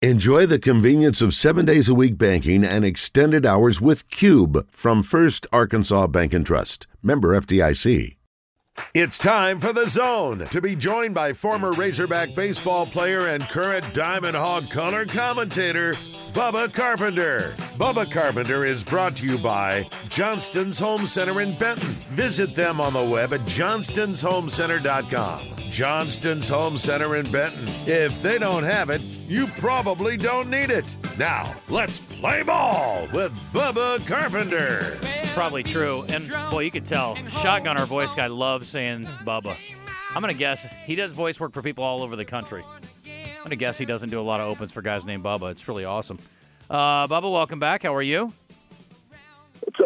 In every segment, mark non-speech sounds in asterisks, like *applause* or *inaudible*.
Enjoy the convenience of seven days a week banking and extended hours with Cube from First Arkansas Bank and Trust. Member FDIC. It's time for the zone to be joined by former Razorback baseball player and current Diamond Hog color commentator, Bubba Carpenter. Bubba Carpenter is brought to you by Johnston's Home Center in Benton. Visit them on the web at johnstonsHomeCenter.com. Johnston's Home Center in Benton. If they don't have it, you probably don't need it. Now, let's play ball with Bubba Carpenter. It's probably true. And boy, you could tell. Shotgun, our voice guy loves saying Bubba. I'm going to guess he does voice work for people all over the country. I'm going to guess he doesn't do a lot of opens for guys named Bubba. It's really awesome. Uh, Bubba, welcome back. How are you?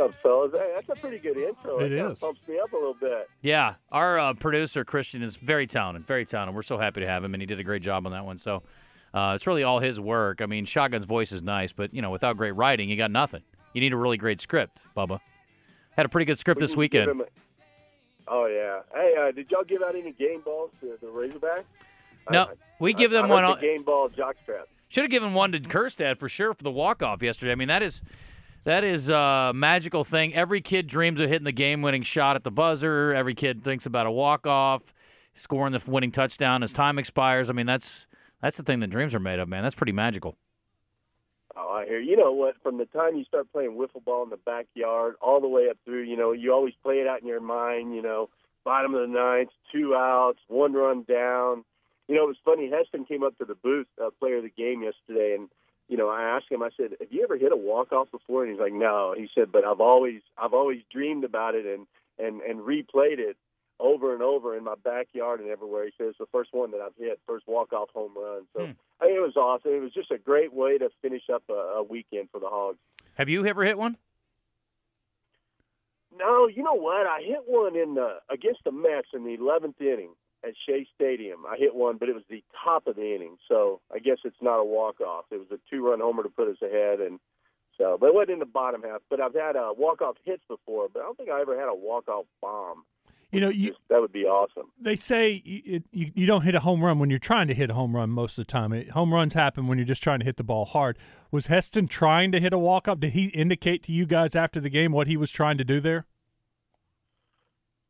What's up, fellas? Hey, that's a pretty good intro. It That is. Pumps me up a little bit. Yeah, our uh, producer Christian is very talented, very talented. We're so happy to have him, and he did a great job on that one. So uh, it's really all his work. I mean, Shotgun's voice is nice, but you know, without great writing, you got nothing. You need a really great script, Bubba. Had a pretty good script We this can weekend. a- oh yeah. Hey, uh, did y'all give out any game balls to the Razorback? No, I- we give them I one. heard all- The game ball jockstrap. Should have given one to Kjerstad for sure for the walk off yesterday. I mean, that is that is a magical thing. Every kid dreams of hitting the game winning shot at the buzzer. Every kid thinks about a walk off, scoring the winning touchdown as time expires. I mean, that's that's the thing that dreams are made of, man. That's pretty magical. Oh, I hear. You know what? From the time you start playing wiffle ball in the backyard, all the way up through, you know, you always play it out in your mind. You know, bottom of the ninth, two outs, one run down. You know, it was funny. Heston came up to the booth, uh, player of the game yesterday, and you know, I asked him. I said, "Have you ever hit a walk off before?" And he's like, "No." He said, "But I've always, I've always dreamed about it and and and replayed it over and over in my backyard and everywhere." He says, "It's the first one that I've hit, first walk off home run." So Hmm. I think it was awesome. It was just a great way to finish up a, a weekend for the Hogs. Have you ever hit one? No, you know what? I hit one in the against the Mets in the 11th inning at Shea Stadium. I hit one, but it was the top of the inning, so I guess it's not a walk off. It was a two-run homer to put us ahead, and so but it wasn't in the bottom half. But I've had uh, walk-off hits before, but I don't think I ever had a walk-off bomb. You know, you, that would be awesome. they say you, it, you, you don't hit a home run when you're trying to hit a home run most of the time. It, home runs happen when you're just trying to hit the ball hard. Was Heston trying to hit a walk off? Did he indicate to you guys after the game what he was trying to do there?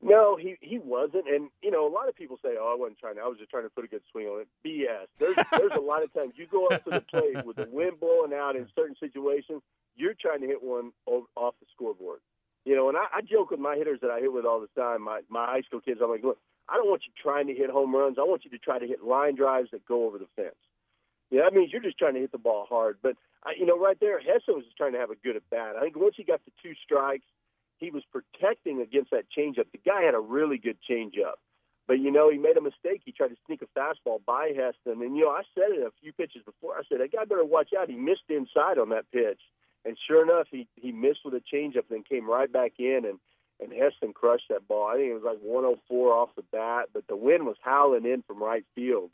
No, he he wasn't, and you know a lot of people say, "Oh, I wasn't trying. To, I was just trying to put a good swing on it." BS. There's there's a lot of times you go up to the plate with the wind blowing out in certain situations, you're trying to hit one off the scoreboard. You know, and I, I joke with my hitters that I hit with all the time. My my high school kids, I'm like, look, I don't want you trying to hit home runs. I want you to try to hit line drives that go over the fence. Yeah, that means you're just trying to hit the ball hard. But I, you know, right there, Heston was just trying to have a good at bat. I think once he got the two strikes, he was protecting against that changeup. The guy had a really good changeup, but you know he made a mistake. He tried to sneak a fastball by Heston, and you know I said it a few pitches before. I said that guy better watch out. He missed inside on that pitch, and sure enough, he he missed with a changeup, then came right back in, and and Heston crushed that ball. I think it was like 104 off the bat, but the wind was howling in from right field,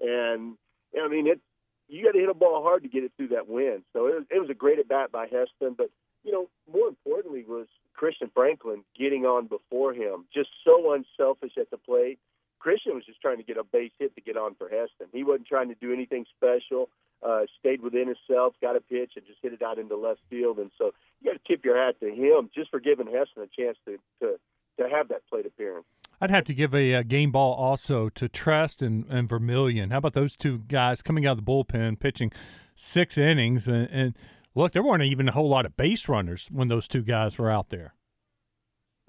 and I mean it. You got to hit a ball hard to get it through that wind. So it was, it was a great at bat by Heston, but you know, more importantly was Christian Franklin getting on before him. Just so unselfish at the plate. Christian was just trying to get a base hit to get on for Heston. He wasn't trying to do anything special. Uh, stayed within himself, got a pitch, and just hit it out into left field. And so you got to tip your hat to him just for giving Heston a chance to to to have that plate appearance. I'd have to give a, uh game ball also to Trest and, and Vermillion. How about those two guys coming out of the bullpen, pitching six innings? And, and look, there weren't even a whole lot of base runners when those two guys were out there.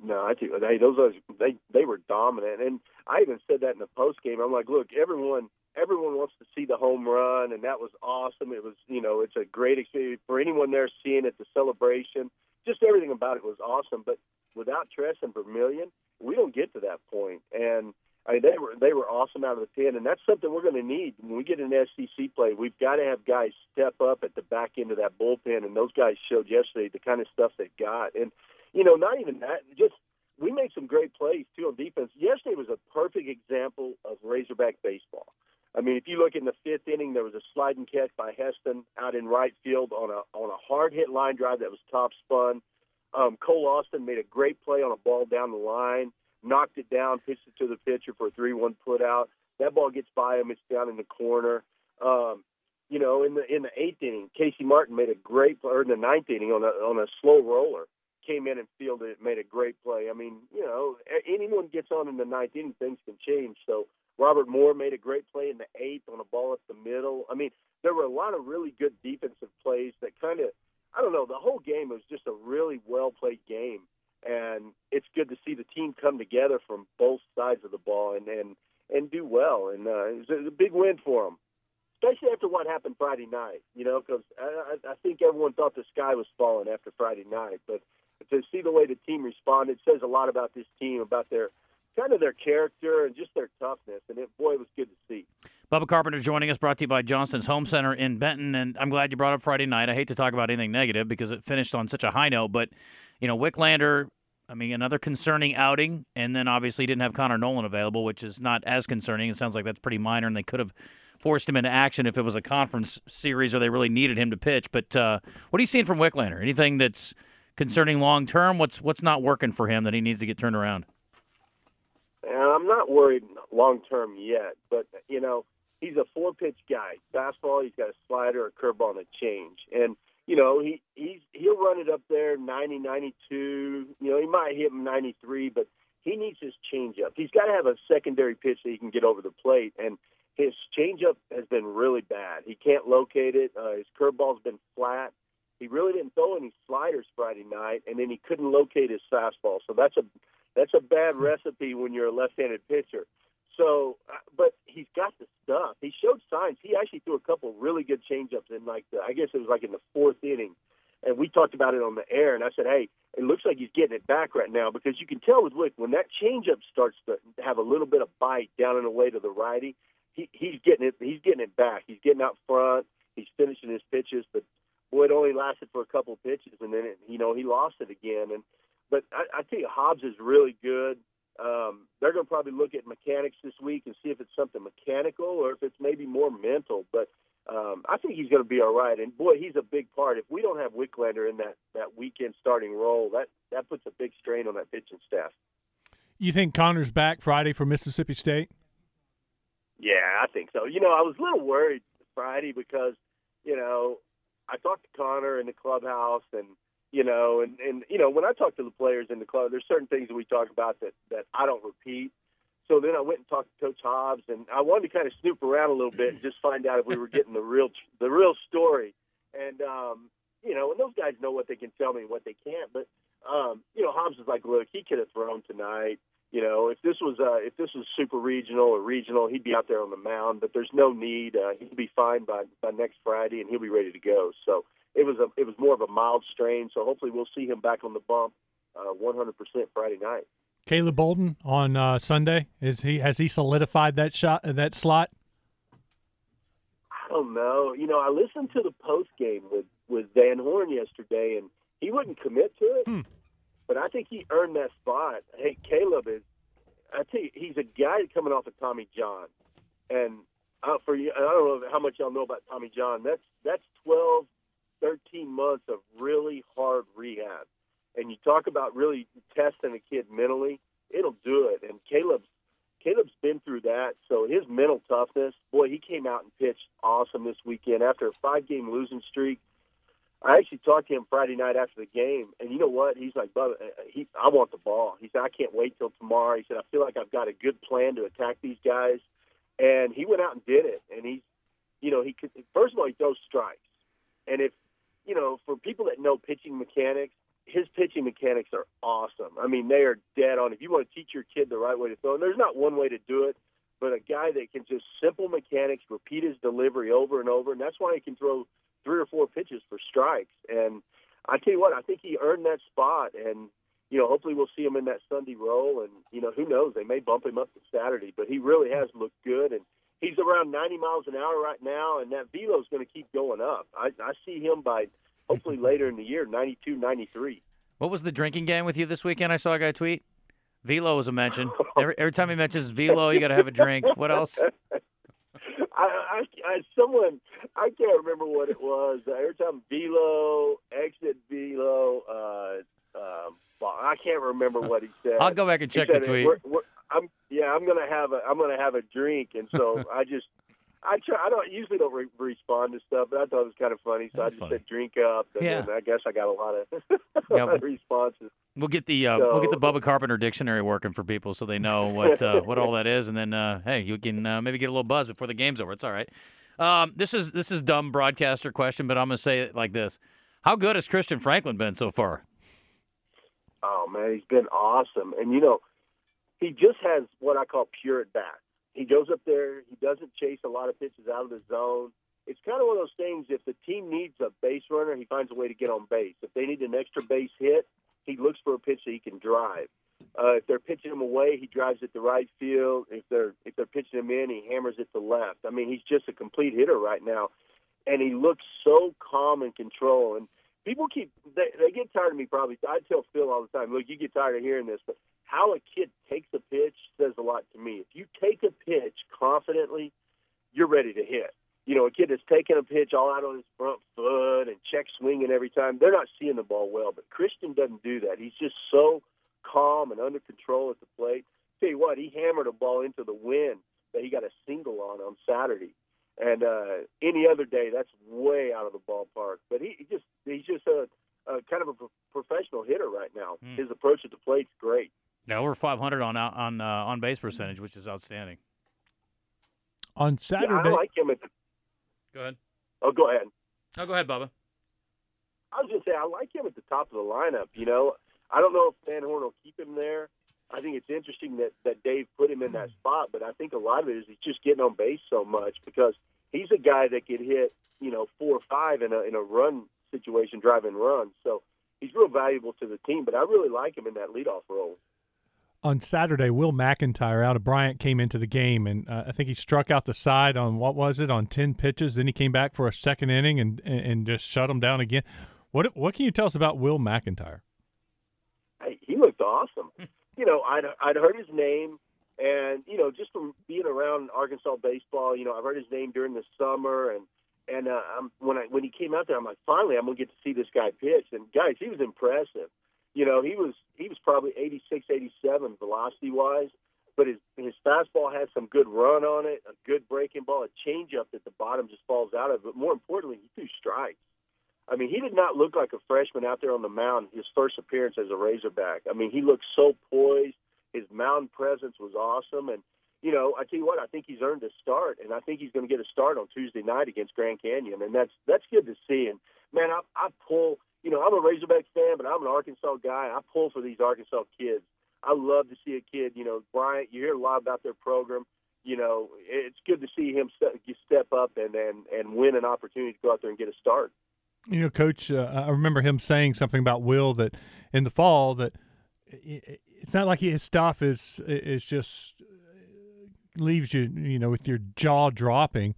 No, I think they those are, they they were dominant, and I even said that in the post game. I'm like, look, everyone everyone wants to see the home run, and that was awesome. It was you know it's a great experience for anyone there seeing it, the celebration, just everything about it was awesome. But without Trest and Vermillion, we don't get to that point, and. I mean, they were they were awesome out of the pen, and that's something we're going to need when we get an SEC play. We've got to have guys step up at the back end of that bullpen, and those guys showed yesterday the kind of stuff they got. And you know, not even that, just we made some great plays too on defense. Yesterday was a perfect example of Razorback baseball. I mean, if you look in the fifth inning, there was a sliding catch by Heston out in right field on a on a hard hit line drive that was top spun. Um, Cole Austin made a great play on a ball down the line, knocked it down, pitched it to the pitcher for a three-one put out. That ball gets by him; it's down in the corner. Um, you know, in the in the eighth inning, Casey Martin made a great play, or in the ninth inning on a on a slow roller, came in and fielded it, made a great play. I mean, you know, anyone gets on in the ninth inning, things can change. So Robert Moore made a great play in the eighth on a ball up the middle. I mean, there were a lot of really good defensive plays that kind of, I don't know, the whole game was just a really well played game, and it's good to see the team come together from both sides of the ball and and and do well. And uh, it was a big win for them especially after what happened Friday night. You know, because I, I think everyone thought the sky was falling after Friday night, but to see the way the team responded says a lot about this team, about their kind of their character and just their toughness. And it, boy, it was good to see. Bubba Carpenter joining us, brought to you by Johnston's Home Center in Benton. And I'm glad you brought up Friday night. I hate to talk about anything negative because it finished on such a high note, but you know, Wicklander. I mean, another concerning outing, and then obviously didn't have Connor Noland available, which is not as concerning. It sounds like that's pretty minor, and they could have forced him into action if it was a conference series or they really needed him to pitch. But uh, what are you seeing from Wicklander? Anything that's concerning long term? What's what's not working for him that he needs to get turned around? I'm not worried long term yet, but you know he's a four pitch guy. Fastball, he's got a slider, a curveball, and a change, and you know he he's he'll run it up there 90, 92. You know he might hit him 93, but he needs his changeup. He's got to have a secondary pitch that he can get over the plate, and his changeup has been really bad. He can't locate it. Uh, his curveball's been flat. He really didn't throw any sliders Friday night, and then he couldn't locate his fastball. So that's a that's a bad recipe when you're a left-handed pitcher. So, uh, but he's got the stuff. He showed signs. He actually threw a couple really good changeups in like the, I guess it was like in the fourth inning, and we talked about it on the air. And I said, hey, it looks like he's getting it back right now because you can tell with Wick when that changeup starts to have a little bit of bite down and away to the righty he, he's getting it. He's getting it back. He's getting out front. He's finishing his pitches, but boy, it only lasted for a couple pitches, and then it, you know he lost it again. And but I, I tell you, Hobbs is really good. Um, they're going to probably look at mechanics this week and see if it's something mechanical or if it's maybe more mental. But um, I think he's going to be all right. And boy, he's a big part. If we don't have Wicklander in that that weekend starting role, that that puts a big strain on that pitching staff. You think Connor's back Friday for Mississippi State? Yeah, I think so. You know, I was a little worried Friday because, you know, I talked to Connor in the clubhouse and you know, and and you know, when I talk to the players in the club, there's certain things that we talk about that that I don't repeat. So then I went and talked to Coach Hobbs, and I wanted to kind of snoop around a little bit and just find out if we were getting the real the real story. And um, you know, and those guys know what they can tell me and what they can't. But um, you know, Hobbs is like, look, he could have thrown tonight. You know, if this was uh, if this was super regional or regional, he'd be out there on the mound. But there's no need. Uh, he'll be fine by by next Friday, and he'll be ready to go. So it was a it was more of a mild strain. So hopefully we'll see him back on the bump, uh, 100% Friday night. Caleb Bolden on uh, Sunday is he has he solidified that shot that slot? I don't know. You know, I listened to the post game with with Van Horn yesterday, and he wouldn't commit to it. Hmm. But I think he earned that spot. Hey, Caleb is. I tell you, he's a guy coming off of Tommy John, and uh, for you, I don't know how much y'all know about Tommy John. That's that's 12, 13 months of really hard rehab, and you talk about really testing a kid mentally. It'll do it. And Caleb's Caleb's been through that, so his mental toughness. Boy, he came out and pitched awesome this weekend after a five game losing streak. I actually talked to him Friday night after the game, and you know what? He's like, "Bubba, uh, he, I want the ball." He said, "I can't wait till tomorrow." He said, "I feel like I've got a good plan to attack these guys," and he went out and did it. And he's, you know, he could, first of all he throws strikes, and if you know, for people that know pitching mechanics, his pitching mechanics are awesome. I mean, they are dead on. If you want to teach your kid the right way to throw, and there's not one way to do it, but a guy that can just simple mechanics, repeat his delivery over and over, and that's why he can throw three or four pitches for strikes. And I tell you what, I think he earned that spot. And you know, hopefully we'll see him in that Sunday role. And you know, who knows? They may bump him up to Saturday, but he really has looked good. And he's around 90 miles an hour right now, and that velo is going to keep going up. I, I see him by hopefully later in the year, 92, 93. What was the drinking game with you this weekend? I saw a guy tweet. Velo was a mention. *laughs* Every, every time he mentions velo, you got to have a drink. What else? *laughs* I, I, I, someone, I can't remember what it was. Uh, every time velo, exit velo, uh, um, I can't remember what he said. I'll go back and check the tweet. We're, we're, I'm, yeah, I'm gonna have a, I'm gonna have a drink, and so *laughs* I just, I try. I don't usually don't re- respond to stuff, but I thought it was kind of funny, so That's I just funny. said drink up, and Yeah. I guess I got a lot of, *laughs* a lot of responses. We'll get the uh, we'll get the Bubba Carpenter dictionary working for people so they know what uh, *laughs* what all that is, and then uh, hey, you can uh, maybe get a little buzz before the game's over. It's all right. Um, this is this is dumb broadcaster question, but I'm gonna say it like this: How good has Christian Franklin been so far? Oh man, he's been awesome, and you know, he just has what I call pure at bat. He goes up there, he doesn't chase a lot of pitches out of the zone. It's kind of one of those things. If the team needs a base runner, he finds a way to get on base. If they need an extra base hit, he looks for a pitch that he can drive. Uh, if they're pitching him away, he drives it to right field. If they're if they're pitching him in, he hammers it to left. I mean, he's just a complete hitter right now, and he looks so calm and control. And people keep they, they get tired of me probably. I tell Phil all the time, look, you get tired of hearing this, but how a kid takes a pitch says a lot to me. If you take a pitch confidently, you're ready to hit. You know, a kid that's taking a pitch all out on his front foot and check swinging every time, they're not seeing the ball well. But Christian doesn't do that. He's just so calm and under control at the plate. Tell you what, he hammered a ball into the wind that he got a single on on Saturday. And uh, any other day, that's way out of the ballpark. But he, he just he's just a, a kind of a professional hitter right now. Hmm. His approach at the plate's great. Yeah, over 500 on on uh, on base percentage, which is outstanding. On Yeah, Saturday, I like him at the. Go ahead. Oh, go ahead. Oh, go ahead, Bubba. I was just to say I like him at the top of the lineup. You know, I don't know if Van Horn will keep him there. I think it's interesting that that Dave put him in that spot, but I think a lot of it is he's just getting on base so much because he's a guy that could hit you know four or five in a in a run situation, driving runs. So he's real valuable to the team. But I really like him in that leadoff role. on Saturday, Will McIntyre out of Bryant came into the game, and uh, I think he struck out the side on what was it on ten pitches. Then he came back for a second inning and and, and just shut him down again. What what can you tell us about Will McIntyre? Hey, he looked awesome. you know, I'd I'd heard his name, and you know, just from being around Arkansas baseball, you know, I've heard his name during the summer, and and uh, I'm, when I when he came out there, I'm like, finally, I'm gonna get to see this guy pitch. And guys, he was impressive. You know, he was he was probably 86, 87 velocity wise, but his his fastball had some good run on it, a good breaking ball, a changeup that the bottom just falls out of. But more importantly, he threw strikes. I mean, he did not look like a freshman out there on the mound. His first appearance as a Razorback. I mean, he looked so poised. His mound presence was awesome, and you know, I tell you what, I think he's earned a start, and I think he's going to get a start on Tuesday night against Grand Canyon, and that's that's good to see. And man, I, I pull. You know, I'm a Razorback fan, but I'm an Arkansas guy. I pull for these Arkansas kids. I love to see a kid. You know, Bryant. You hear a lot about their program. You know, it's good to see him step, up and, and and win an opportunity to go out there and get a start. You know, Coach, uh, I remember him saying something about Will that in the fall that it's not like his stuff is is just leaves you you know with your jaw dropping,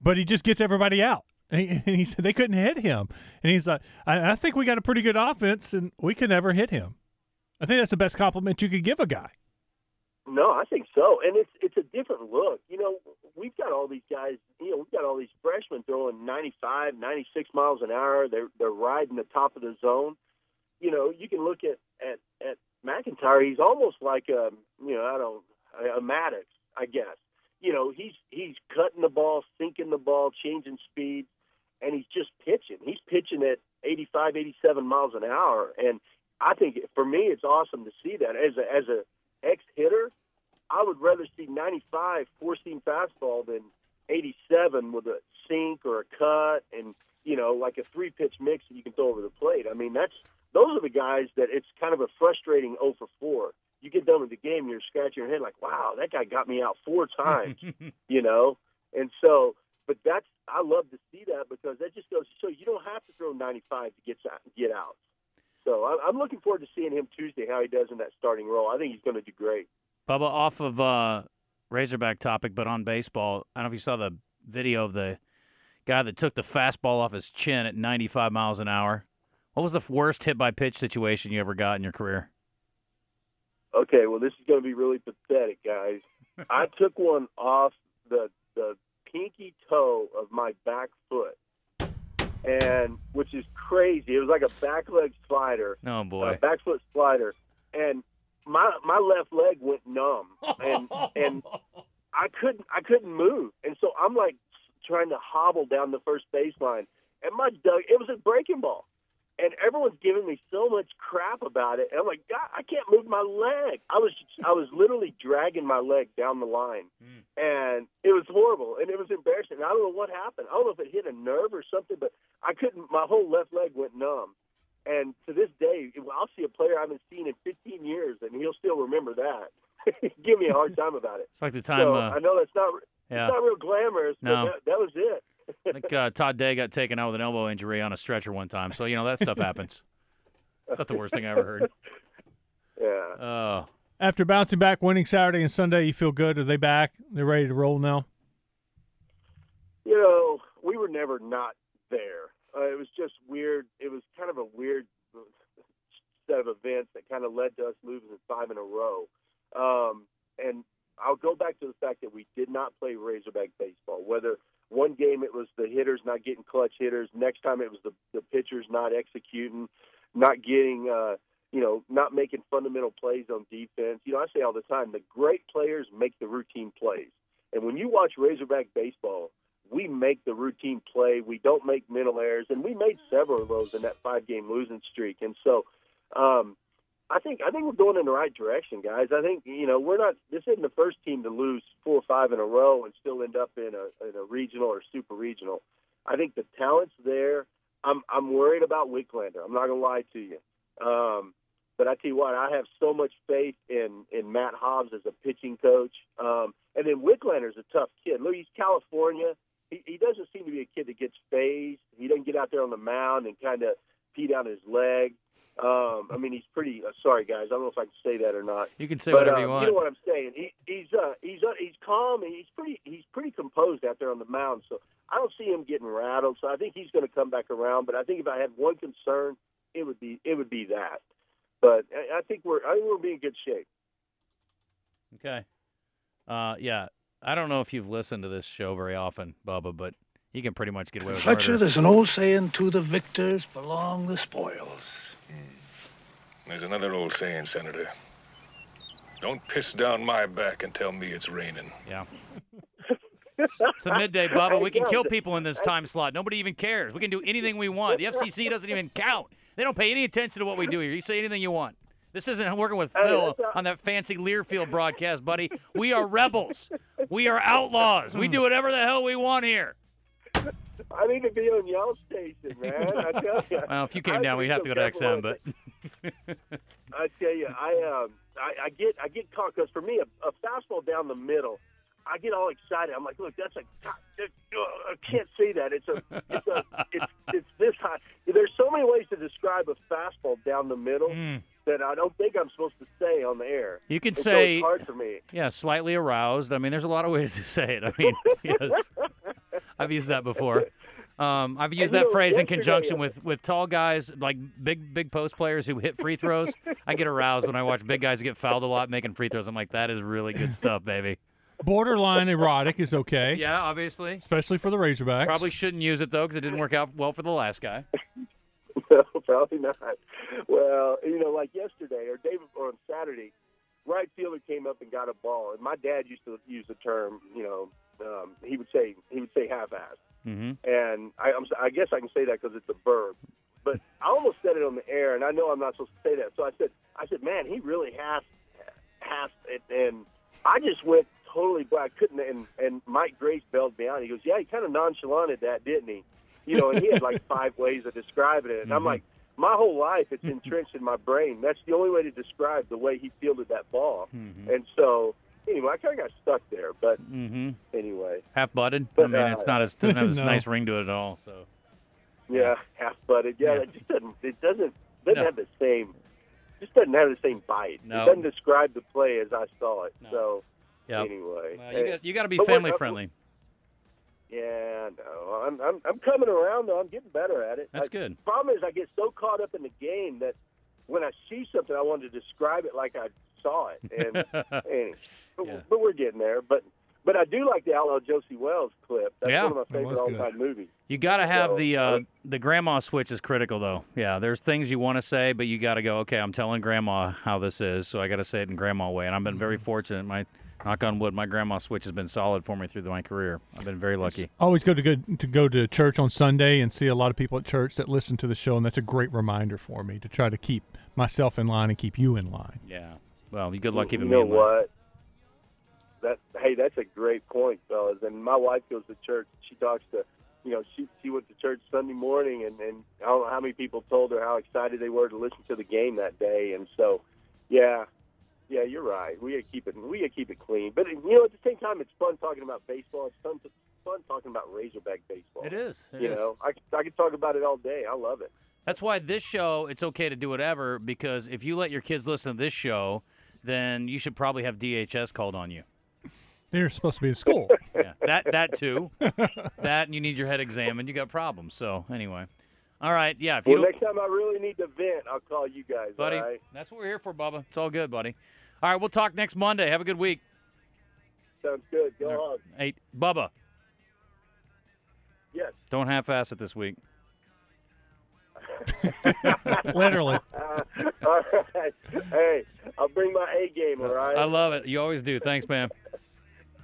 but he just gets everybody out. *laughs* And he, said they couldn't hit him, and he's like, I, think we got a pretty good offense, and we could never hit him. I think that's the best compliment you could give a guy. No, I think so, and it's it's a different look. You know, we've got all these guys. You know, we've got all these freshmen throwing 95, 96 miles an hour. They're they're riding the top of the zone. You know, you can look at at at McIntyre. He's almost like a you know I don't a Maddux, I guess. You know, he's he's cutting the ball, sinking the ball, changing speed, and he's just pitching. He's pitching at 85, 87 miles an hour, and I think for me it's awesome to see that as a as a ex hitter. I would rather see 95 four seam fastball than 87 with a sink or a cut and you know like a three pitch mix that you can throw over the plate. I mean that's those are the guys that it's kind of a frustrating 0 for 4. You get done with the game, and you're scratching your head like, wow, that guy got me out four *laughs* times, you know. And so, but that's I love to see that because that just goes to show you don't have to throw 95 to get get out. So I- I'm looking forward to seeing him Tuesday how he does in that starting role. I think he's going to do great. Bubba, off of uh, Razorback topic, but on baseball, I don't know if you saw the video of the guy that took the fastball off his chin at 95 miles an hour. What was the worst hit by pitch situation you ever got in your career? Okay, well this is going to be really pathetic, guys. *laughs* I took one off the the pinky toe of my back foot, and which is crazy. It was like a back leg slider, Oh a boy. back foot slider, and my my left leg went numb, and and I couldn't I couldn't move, and so I'm like trying to hobble down the first baseline, and my dug it was a breaking ball, and everyone's giving me so much crap about it, and I'm like, God, I can't move my leg. I was I was literally dragging my leg down the line, Mm. and it was horrible, and it was embarrassing. And I don't know what happened. I don't know if it hit a nerve or something, but I couldn't. My whole left leg went numb. And to this day, I'll see a player I haven't seen in 15 years, and he'll still remember that. *laughs* Give me a hard time about it. It's like the time. so uh, I know that's not yeah. it's not real glamorous, but No. that, that was it. I think uh, Todd Day got taken out with an elbow injury on a stretcher one time. So you know that stuff happens. It's not the worst thing I ever heard. *laughs* Yeah. Oh, After bouncing back, winning Saturday and Sunday, you feel good? Are they back? They're ready to roll now? You know, we were never not there. Uh, it was just weird. It was kind of a weird set of events that kind of led to us losing five in a row. Um, and I'll go back to the fact that we did not play Razorback baseball. Whether one game it was the hitters not getting clutch hitters, next time it was the the pitchers not executing, not getting, uh, you know, not making fundamental plays on defense. You know, I say all the time, the great players make the routine plays. And when you watch Razorback baseball, we make the routine play. We don't make mental errors, and we made several of those in that five-game losing streak. And so, um, I think I think we're going in the right direction, guys. I think you know we're not. This isn't the first team to lose four or five in a row and still end up in a in a regional or super regional. I think the talent's there. I'm I'm worried about Wicklander. I'm not gonna lie to you. Um, but I tell you what, I have so much faith in in Matt Hobbs as a pitching coach. Um, and then Wicklander's a tough kid. Look, he's California. He, he doesn't seem to be a kid that gets phased. He doesn't get out there on the mound and kind of pee down his leg. Um, I mean, he's pretty. Uh, sorry, guys. I don't know if I can say that or not. you can say but whatever uh, you want. You know what I'm saying. He, he's uh, he's uh, he's calm and he's pretty he's pretty composed out there on the mound. So I don't see him getting rattled. So I think he's going to come back around. But I think if I had one concern, it would be it would be that. But I, I think we're I think we're being good shape. Okay. Uh, yeah. I don't know if you've listened to this show very often, Bubba, but you can pretty much get away with Fletcher, murder. there's an old saying to the victors belong the spoils. There's another old saying, Senator. Don't piss down my back and tell me it's raining. Yeah. *laughs* It's a midday, Bubba. We can kill people in this time slot. Nobody even cares. We can do anything we want. The FCC *laughs* doesn't even count. They don't pay any attention to what we do here. You say anything you want. This isn't working with Phil on that fancy Learfield broadcast, buddy. We are rebels. We are outlaws. We do whatever the hell we want here. I need to be on y'all station, man. I tell you. Well, if you came I down, we'd have to go to XM, but I tell you, I um, I, I get I get caught because for me, a, a fastball down the middle, I get all excited. I'm like, look, that's a I can't say that. It's a it's a it's it's this high. There's so many ways to describe a fastball down the middle Mm. That I don't think I'm supposed to say on the air. you can And so say, it's hard for me. yeah, slightly aroused. I mean, there's a lot of ways to say it. I mean, *laughs* yes. I've used that before. Um, I've used you that know, phrase in yesterday- conjunction with, with tall guys, like big big post players who hit free throws. I get aroused when I watch big guys get fouled a lot making free throws. I'm like, that is really good stuff, baby. Borderline erotic is okay, Yeah, obviously. especially for the Razorbacks. Probably shouldn't use it though, because it didn't work out well for the last guy. *laughs* No, probably not. Well, you know, like yesterday or day or on Saturday, right fielder came up and got a ball, and my dad used to use the term, you know, um, he would say he would say half-assed, hmm and I, I'm, I guess I can say that because it's a verb. But I almost said it on the air, and I know I'm not supposed to say that. So I said, I said, man, he really has, has it, and I just went totally black. Couldn't, and and Mike Grace bailed me out. He goes, yeah, he kind of nonchalanted that, didn't he? You know, and he had like five ways of describing it, and I'm like, my whole life it's entrenched in my brain. That's the only way to describe the way he fielded that ball, and so. Anyway, I kind of got stuck there, but hmm anyway, Half butted. I mean, uh, it's not as doesn't have this No. nice ring to it at all. So Yeah, half butted. Yeah, Yeah. it just doesn't. It doesn't doesn't No. have the same. Just doesn't have the same bite. No. It doesn't describe the play as I saw it. No. So yeah. anyway, Well, you got you got to be but family uh, friendly. Yeah, no, I'm I'm I'm coming around though. I'm getting better at it. That's I, good. Problem is, I get so caught up in the game that when I see something, I want to describe it like I saw it. And, *laughs* but, Yeah. but we're getting there. But but I do like the Outlaw Josey Wales clip. That's Yeah. one of my favorite all-time movies. You got to have So, the uh, uh, the grandma switch is critical though. Yeah, there's things you want to say, but you got to go. Okay, I'm telling grandma how this is, so I got to say it in grandma way. And I've been very Mm-hmm. fortunate. My Knock on wood. My grandma's switch has been solid for me through my career. I've been very lucky. Always good to go to go to church on Sunday and see a lot of people at church that listen to the show, and that's a great reminder for me to try to keep myself in line and keep you in line. Yeah. Well, good luck keeping you know me in line. what? That hey, that's a great point, fellas. And my wife goes to church. She talks to, you know, she she went to church Sunday morning, and and I don't know how many people told her how excited they were to listen to the game that day. And so, yeah, yeah, you're right. We gotta keep it. We gotta keep it clean. But you know, at the same time, it's fun talking about baseball. It's fun, to, fun talking about Razorback baseball. It is. It you is. know, I I could talk about it all day. I love it. That's why this show, it's okay to do whatever because if you let your kids listen to this show, then you should probably have DHS called on you. They're supposed to be in school. *laughs* Yeah, that that too. that and you need your head examined. You got problems. So anyway, all right. Yeah, if you Well, don't, next time I really need to vent, I'll call you guys. buddy, All right? that's what we're here for, Bubba. It's all good, buddy. All right, we'll talk next Monday. Have a good week. Sounds good. Go on. Hey, Bubba, Yes. don't half-ass it this week. *laughs* Literally. Uh, *laughs* all right. Hey, I'll bring my A game. All right. I love it. You always do. Thanks, man.